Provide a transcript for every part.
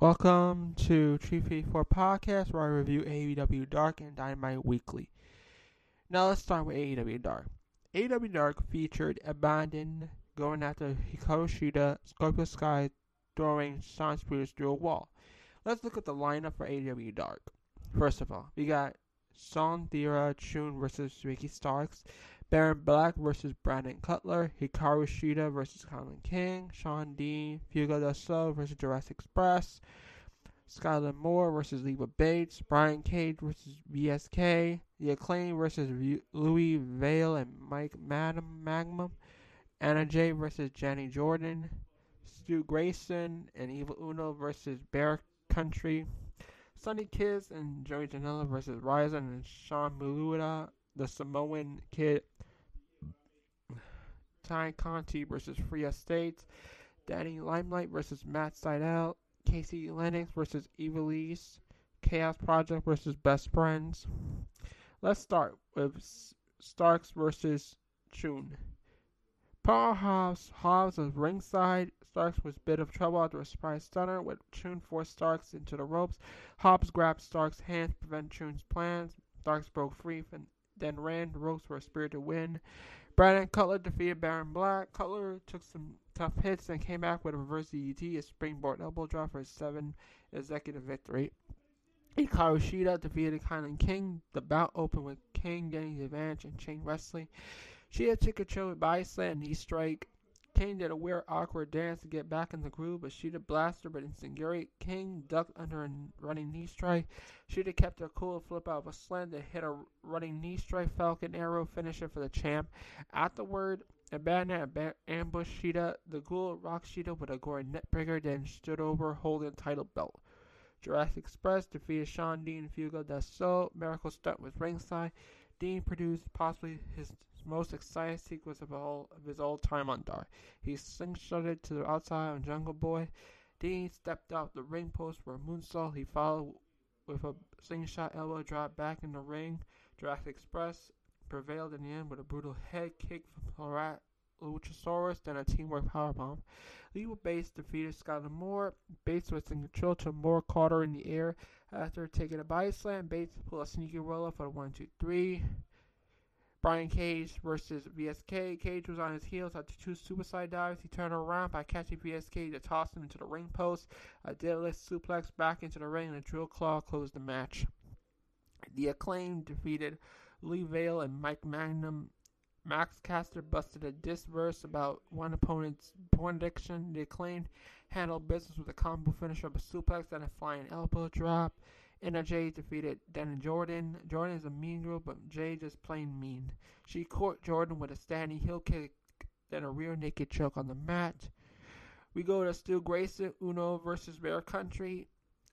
Welcome to Tree Free 4 Podcast, where I review AEW Dark and Dynamite weekly. Now let's start with AEW Dark. AEW Dark featured Abadon going after Hikaru Shida, Scorpio Sky throwing Shawn Spears through a wall. Let's look at the lineup for AEW Dark. First of all, we got Son Theora Chun versus Ricky Starks, Baron Black versus Brandon Cutler, Hikaru Shida versus Kilynn King, Sean Dean, Fuego del Sol versus Jurassic Express, Skylar Moore versus Leva Bates, Brian Cage versus VSK, The Acclaim versus Louis Vale and Mike Madam Magnum, Anna Jay versus Jenny Jordan, Stu Grayson and Evil Uno versus Bear Country, Sonny Kiss and Joey Janela versus Ryzen and Sean Maluta, the Samoan Kid, Tay Conti versus Freya States, Danny Limelight versus Matt Sydal, Casey Lennox versus Ivelisse, Chaos Project versus Best Friends. Let's start with Starks versus Chun. Powerhouse Hobbs was ringside. Starks was bit of trouble after a surprise stunner, with Chun forced Starks into the ropes. Hobbs grabbed Starks' hands to prevent Chun's plans. Starks broke free and then ran the ropes for a spear to win. Brandon Cutler defeated Baron Black. Cutler took some tough hits and came back with a reverse DDT, a springboard elbow drop for a seven executive victory. Hikaru Shida defeated Kilynn King. The bout opened with King getting the advantage and chain wrestling. Shida took control with body slam and knee strike. King did a weird, awkward dance to get back in the groove, but Shida blasted but enzuigiri. King ducked under a running knee strike. Shida kept a cool flip out of a slam to hit a running knee strike Falcon Arrow finisher for the champ. Afterward, Abadon ab- ambushed Shida. The ghoul rocked Shida with a gory neckbreaker, then stood over holding the title belt. Jurassic Express defeated Sean Dean and Fuego so. Marko Stunt was ringside. Dean produced possibly his most exciting sequence of all of his old time on Dark. He slingshotted to the outside on Jungle Boy. Dean stepped out the ring post for a moonsault. He followed with a slingshot elbow drop back in the ring. Jurassic Express prevailed in the end with a brutal head kick from Horat Luchasaurus, then a teamwork powerbomb. Leva Bates defeated Skylar Moore. Bates was in control to Moore caught her in the air after taking a body slam. Bates pulled a sneaky roll up for a 1 2 3. Brian Cage versus VSK. Cage was on his heels after two suicide dives. He turned around by catching VSK to toss him into the ring post. A deadlift suplex back into the ring and a drill claw closed the match. The acclaim defeated Lee Vale and Mike Magnum. Max Caster busted a disc verse about one opponent's porn addiction. The acclaim handled business with a combo finisher of a suplex and a flying elbow drop. Jay defeated Dana Jordan. Jordan is a mean girl, but Jay just plain mean. She caught Jordan with a standing heel kick, then a rear naked choke on the mat. We go to Stu Grayson, Uno versus Bear Country.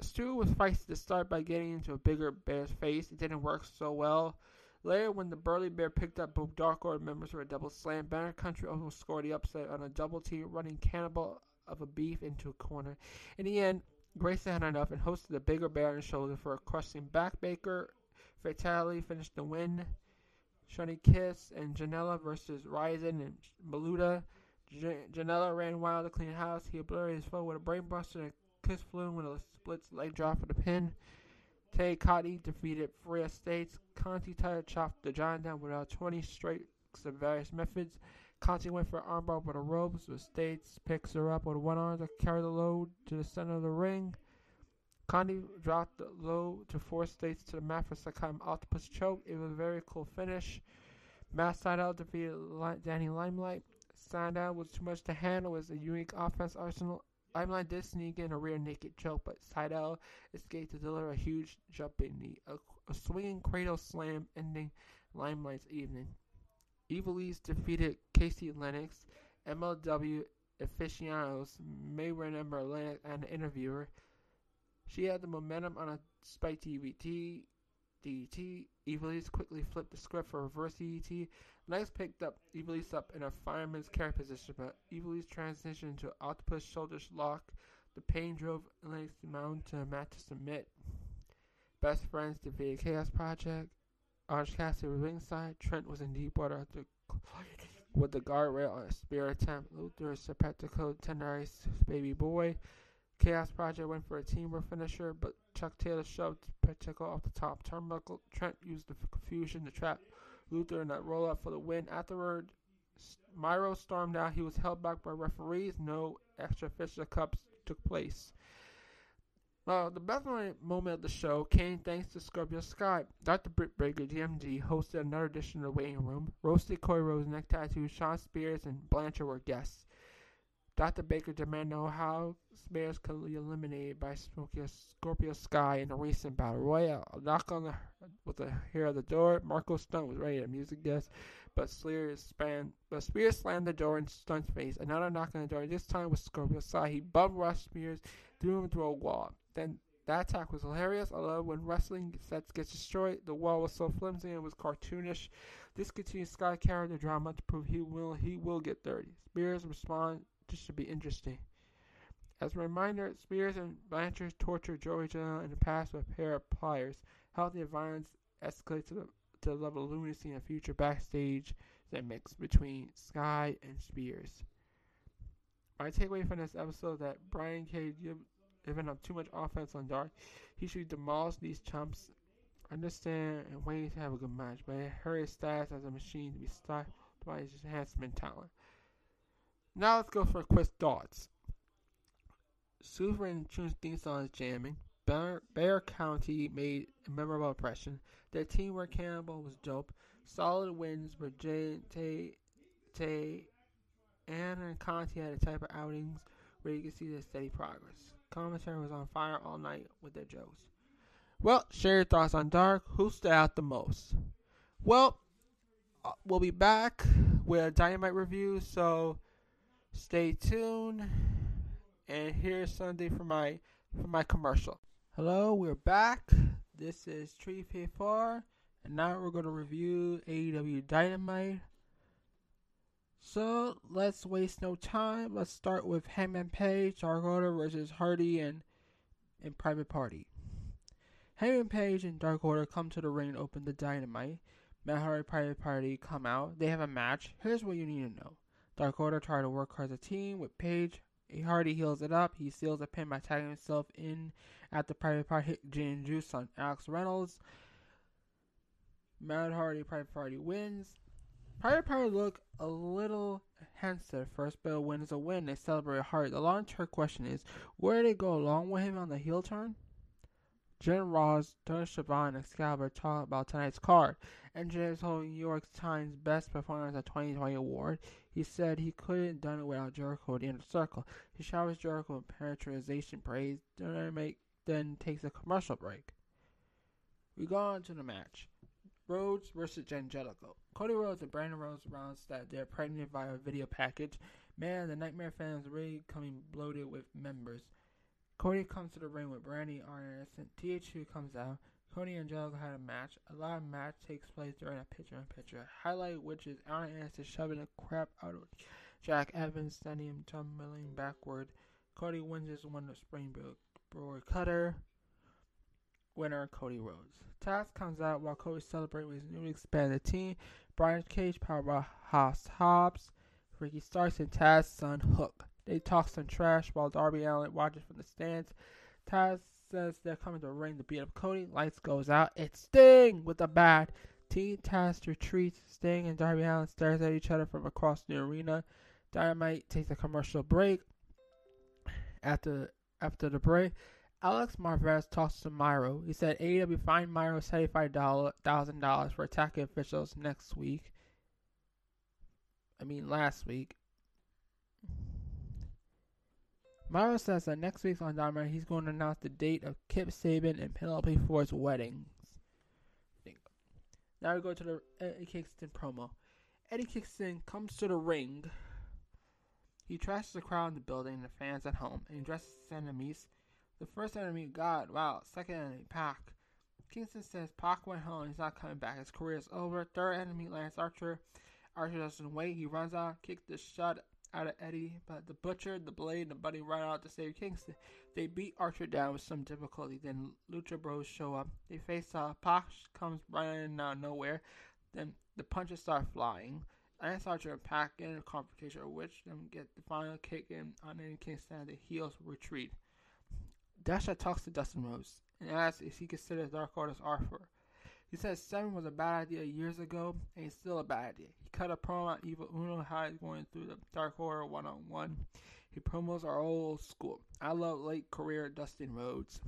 Stu was feisty to start by getting into a bigger bear's face. It didn't work so well. Later, when the burly bear picked up both Dark Order members for a double slam, Bear Country almost scored the upset on a double team, running Cannibal of a Beef into a corner. In the end, Grayson had enough and hosted a bigger bear on his shoulder for a crushing backbreaker. Fatality finished the win. Sonny Kiss and Janela versus Ryzen and Maluta. J- Janela ran wild to clean house. He obliterated his foe with a brainbuster and Kiss flew with a split leg drop for the pin. Tay Conti defeated Freya States. Conti title chopped the giant down without 20 strikes of various methods. Conti went for an armbar with the ropes, but States picks her up with one arm to carry the load to the center of the ring. Conti dropped the load to force States to the mat for kind octopus choke. It was a very cool finish. Matt Sydal defeated Danny Limelight. Sydal was too much to handle with a unique offense arsenal. Limelight did sneak in a rear naked choke, but Sydal escaped to deliver a huge jumping knee, a, a swinging cradle slam ending Limelight's evening. Ivelisse defeated Casey Lennox. MLW aficionados may remember Lennox and the interviewer. She had the momentum on a spike DVT. DDT. Ivelisse quickly flipped the script for reverse DDT. Lennox picked up Ivelisse up in a fireman's carry position, but Ivelisse transitioned into an octopus shoulders lock. The pain drove Lennox to mount to a mat to submit. Best friends defeated Chaos Project. Orange Cassidy ringside. Trent was in deep water with the guardrail a spear attempt. Luther Serpentico tenderize baby boy. Chaos Project went for a teamwork finisher, but Chuck Taylor shoved Pacheco off the top turnbuckle. Trent used the confusion to trap Luther in that roll up for the win. Afterward, Miro stormed out. He was held back by referees. No extra Fisher Cups took place. Well, the best moment of the show came thanks to Scorpio Sky. Dr. Britt Baker, GMG, hosted another edition of the waiting room. Roasted Cody Rhodes, neck tattoo, Shawn Spears, and Blanchard were guests. Dr. Baker demanded know how Spears could be eliminated by Scorpio Sky in a recent battle royale. A knock on the with the hair of the door. Marko Stunt was ready to music guest, but Spears span but Spears slammed the door in Stunt's face. Another knock on the door. This time with Scorpio Sky. He bum rushed Spears, threw him through a wall. Then that attack was hilarious. I love when wrestling sets get destroyed. The wall was so flimsy and was cartoonish. This continues Sky character drama to prove he will he will get dirty. Spears respond this should be interesting. As a reminder, Spears and Blanchard tortured Joey Janela in the past with a pair of pliers. Healthy violence escalates to the, to the level of lunacy in a future backstage that mix between Sky and Spears. My takeaway from this episode that Brian Cage giving up too much offense on Dark. He should demolish these chumps. Understand and wait to have a good match, but it hurt his stats as a machine to be stopped by his enhancement talent. Now let's go for a quick thoughts. And Tune's theme song is jamming. Bear, Bear County made a memorable impression. Their teamwork cannibal was dope. Solid wins, but J, Tay, Tay, Ann, and Conti had a type of outings where you can see their steady progress. Commentary was on fire all night with their jokes. Well, share your thoughts on Dark. Who stood out the most? Well, uh, we'll be back with a Dynamite review, so Stay tuned. And here's Sunday for my for my commercial. Hello, we're back. This is Tree P4, and now we're going to review AEW Dynamite. So let's waste no time. Let's start with Hangman Page, Dark Order versus Hardy and and Private Party. Hangman Page and Dark Order come to the ring open the Dynamite. Matt Hardy Private Party come out. They have a match. Here's what you need to know. Dark Order try to work hard as a team with Page. Hardy heals it up. He seals the pin by tagging himself in at the private party Gin Juice on Alex Reynolds. Matt Hardy Private Party wins. Private Party look a little handsome. First but win is a win. They celebrate hard. The long term question is where do they go along with him on the heel turn? Jim Ross, Tony Schiavone, and Excalibur talk about tonight's card. MJF holding New York Times Best Performance of 2020 award. He said he couldn't have done it without Jericho at the inner circle. He showers Jericho with penetration praise, then, then takes a commercial break. We go on to the match. Rhodes versus Angelico. Cody Rhodes and Brandi Rhodes announced that they're pregnant via video package. Man, the Nightmare fans really coming bloated with members. Cody comes to the ring with Brandy Arnett and TH2 comes out. Cody and Angelico had a match. A live match takes place during a picture in picture. Highlight which is Arn Anderson shoving the crap out of Jack Evans, sending him tumbling backward. Cody wins his one of Springboard Cutter. Winner Cody Rhodes. Taz comes out while Cody celebrates with his newly expanded team. Brian Cage, powered by Haas Hobbs, Ricky Starks, and Taz's son Hook. They talk some trash while Darby Allin watches from the stands. Taz says they're coming to ring to beat up Cody. Lights goes out. It's Sting with a bat. Team Taz retreats. Sting and Darby Allin stares at each other from across the arena. Dynamite takes a commercial break. After after the break, Alex Marvez talks to Miro. He said AEW fined Miro $75,000 for attacking officials next week. I mean, last week. Miro says that next week on Dynamite, he's going to announce the date of Kip Sabian and Penelope Ford's weddings. Now we go to the Eddie Kingston promo. Eddie Kingston comes to the ring. He trashes the crowd in the building and the fans at home, and he dresses his enemies. The first enemy, God, wow. Second enemy, Pac. Kingston says Pac went home he's not coming back. His career is over. Third enemy, Lance Archer. Archer doesn't wait. He runs out, kicks the shot out of Eddie, but the Butcher, the Blade, and the Buddy run out to save Kingston. They beat Archer down with some difficulty. Then Lucha Bros show up. They face off. Pac comes running out of nowhere. Then the punches start flying. Lance Archer and Pac in a confrontation, which them get the final kick in on Eddie Kingston. The heels retreat. Dasha talks to Dustin Rhodes and asks if he considers Dark Order's offer. He says Seven was a bad idea years ago, and it's still a bad idea. He cut a promo on Evil Uno how he's going through the Dark Order one on one. He promos are old school. I love late career Dustin Rhodes.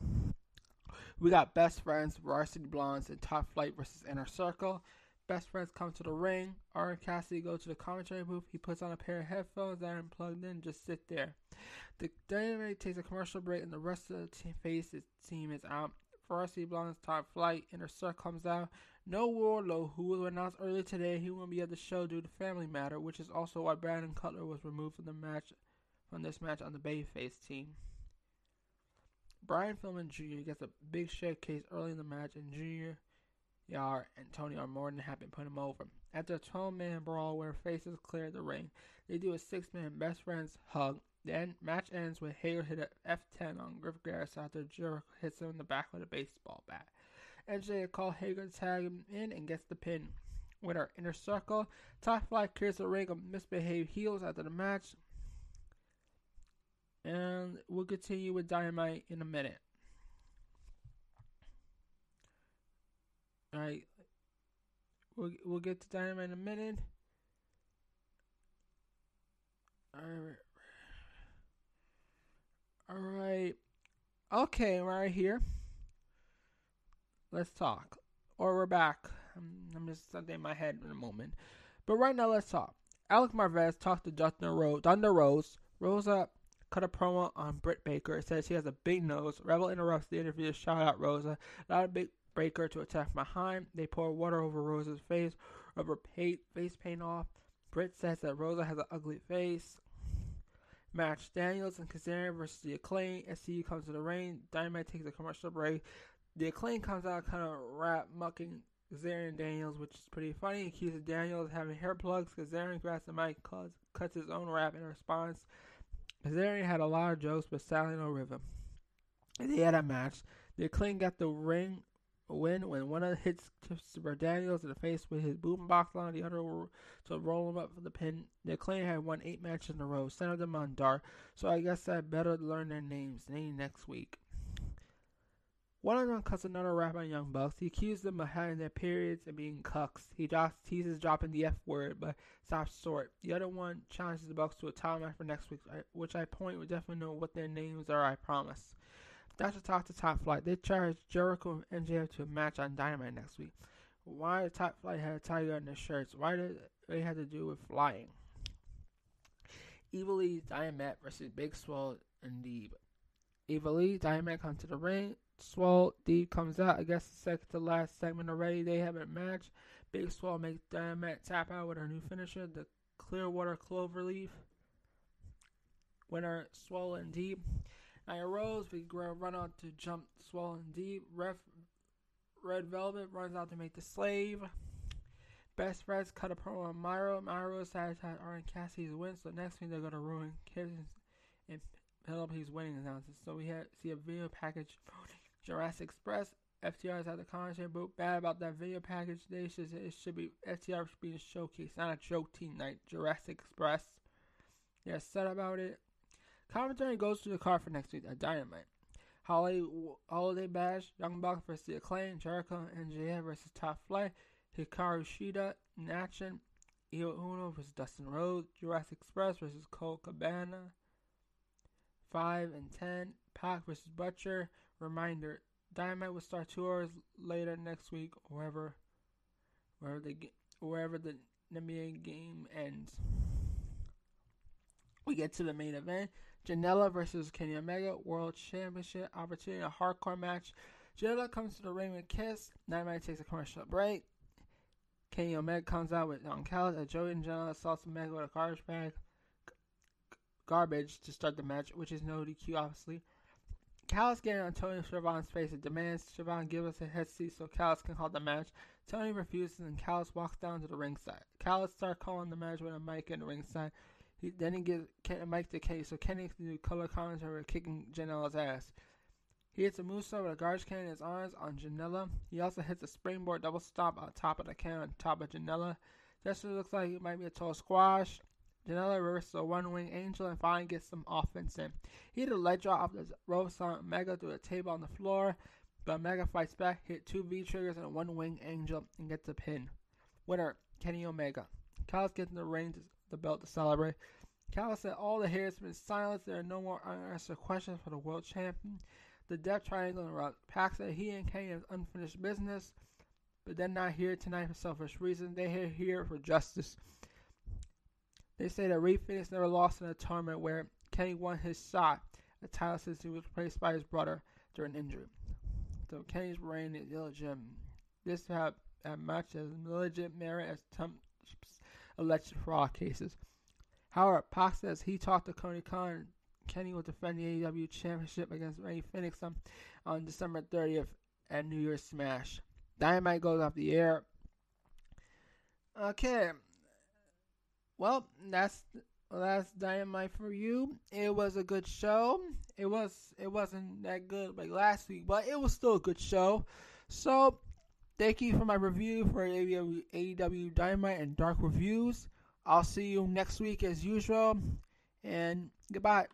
We got Best Friends, Varsity Blondes, and Top Flight versus Inner Circle. Best friends come to the ring. Orange Cassidy go to the commentary booth. He puts on a pair of headphones that are plugged in. and Just sit there. The Dynamite takes a commercial break, and the rest of the team, face team is out. Varsity Blondes top flight. Inner Circle comes out. No Wardlow, who was announced earlier today, he won't be at the show due to family matter, which is also why Brandon Cutler was removed from the match from this match on the Babyface team. Brian Pillman Jr. gets a big showcase early in the match, and Jr. Yar and Tony are more than happy to put him over. After a 12 man brawl where faces clear the ring, they do a 6 man best friends hug. Then match ends with Hager hit a F10 on Griff Garris after Jericho hits him in the back with a baseball bat. NJ call Hager to tag him in and gets the pin. With our inner circle, Top Flight clears the ring of misbehaved heels after the match. And we'll continue with Dynamite in a minute. Alright. We'll, we'll get to Dynamite in a minute. Alright. Alright. Okay, we're right here. Let's talk. Or we're back. I'm, I'm just something in my head in a moment. But right now, let's talk. Alex Marvez talked to Dustin Rose, Thunder Rose. Rosa cut a promo on Britt Baker. It says she has a big nose. Rebel interrupts the interview to shout out Rosa. Not a big Baker to attack behind. They pour water over Rosa's face, rub her face paint off. Britt says that Rosa has an ugly face. Match Daniels and Kazarian versus the Acclaim. SCU comes to the ring. Dynamite takes a commercial break. The Acclaim comes out kind of rap mucking Kazarian Daniels, which is pretty funny. He accuses Daniels of having hair plugs. Kazarian grabs the mic, cuts, cuts his own rap in response. Kazarian had a lot of jokes, but sadly no rhythm. They had a match. The Acclaim got the ring win when one of the hits Christopher Daniels in the face with his boombox line, the other to roll him up for the pin. The Acclaim had won eight matches in a row, sent them on Dark, so I guess I better learn their names. Name next week. One of them cuts another rap on Young Bucks. He accused them of having their periods and being cucks. He drops, teases dropping the F word, but stops short. The other one challenges the Bucks to a title match for next week, which I point would definitely know what their names are, I promise. That's a talk to Top Flight. They charged Jericho and MJF to a match on Dynamite next week. Why did Top Flight have a tiger on their shirts? Why did they have to do with flying? Evil Lee, Diamante versus Big Swole and Deeb. Evil Lee, Diamante come to the ring. Swole, Deeb comes out. I guess the second to last segment already. They have a match. Big Swole makes Diamante tap out with her new finisher, the Clearwater Cloverleaf. Winner, Swole and Deeb. Nyla Rose, we run out to jump swollen deep. Ref, Red Velvet runs out to make the slave. Best friends cut a promo on Miro. Miro says that Orange Cassidy's win, so next week they're gonna ruin Kids and Penelope's winning announcements. So we have, see a video package Jurassic Express. FTR is at the commentary booth. Bad about that video package. They should it should be FTR should be a showcase, not a joke team night. Jurassic Express. Yeah, said about it. Commentary goes to the card for next week at Dynamite. Holly, Holiday Bash, Young Bucks versus The Acclaim, Jericho and MJF versus Top Flight, Hikaru Shida in action, Io Uno versus Dustin Rhodes, Jurassic Express versus Colt Cabana, 5 and 10, Pac versus Butcher. Reminder, Dynamite will start two hours later next week, wherever, wherever, the, wherever the NBA game ends. We get to the main event. Janela versus Kenny Omega World Championship opportunity, a hardcore match. Janela comes to the ring with Kiss. Dynamite takes a commercial break. Kenny Omega comes out with Don Callis. Joey and Janela assaults Omega with a garbage bag, garbage to start the match, which is no DQ, obviously. Callis getting on Tony Schiavone's face and demands Schiavone give us a head seat so Callis can call the match. Tony refuses and Callis walks down to the ringside. Callis starts calling the match with a mic in the ringside. He, then he gives Ken, Mike the case, so Kenny can do color commentary kicking Janela's ass. He hits a moonsault with a garbage can in his arms on Janela. He also hits a springboard double stop on top of the can on top of Janela. This looks like it might be a tall squash. Janela reverses a one wing angel and finally gets some offense in. He hit a leg drop off the ropes on Omega through a table on the floor, but Mega fights back, hit two V triggers and a one wing angel, and gets a pin. Winner, Kenny Omega. Callis gets in the ring to the belt to celebrate. Callis said all the hair has been silenced. There are no more unanswered questions for the world champion. The Death Triangle around Pac said he and Kenny have unfinished business, but they're not here tonight for selfish reasons. They're here for justice. They say that Rey Fenix never lost in a tournament where Kenny won his shot at title since he was replaced by his brother during injury. So Kenny's reign is illegitimate. This have as much as legitimate merit as Trump's alleged fraud cases. However, Pac says he talked to Tony Khan. Kenny will defend the AEW Championship against Fenix on, on December 30th at New Year's Smash. Dynamite goes off the air. Okay, well, that's that's Dynamite for you. It was a good show. It was it wasn't that good like last week, but it was still a good show. So, thank you for my review for AEW, Dynamite and Dark Reviews. I'll see you next week as usual, and goodbye.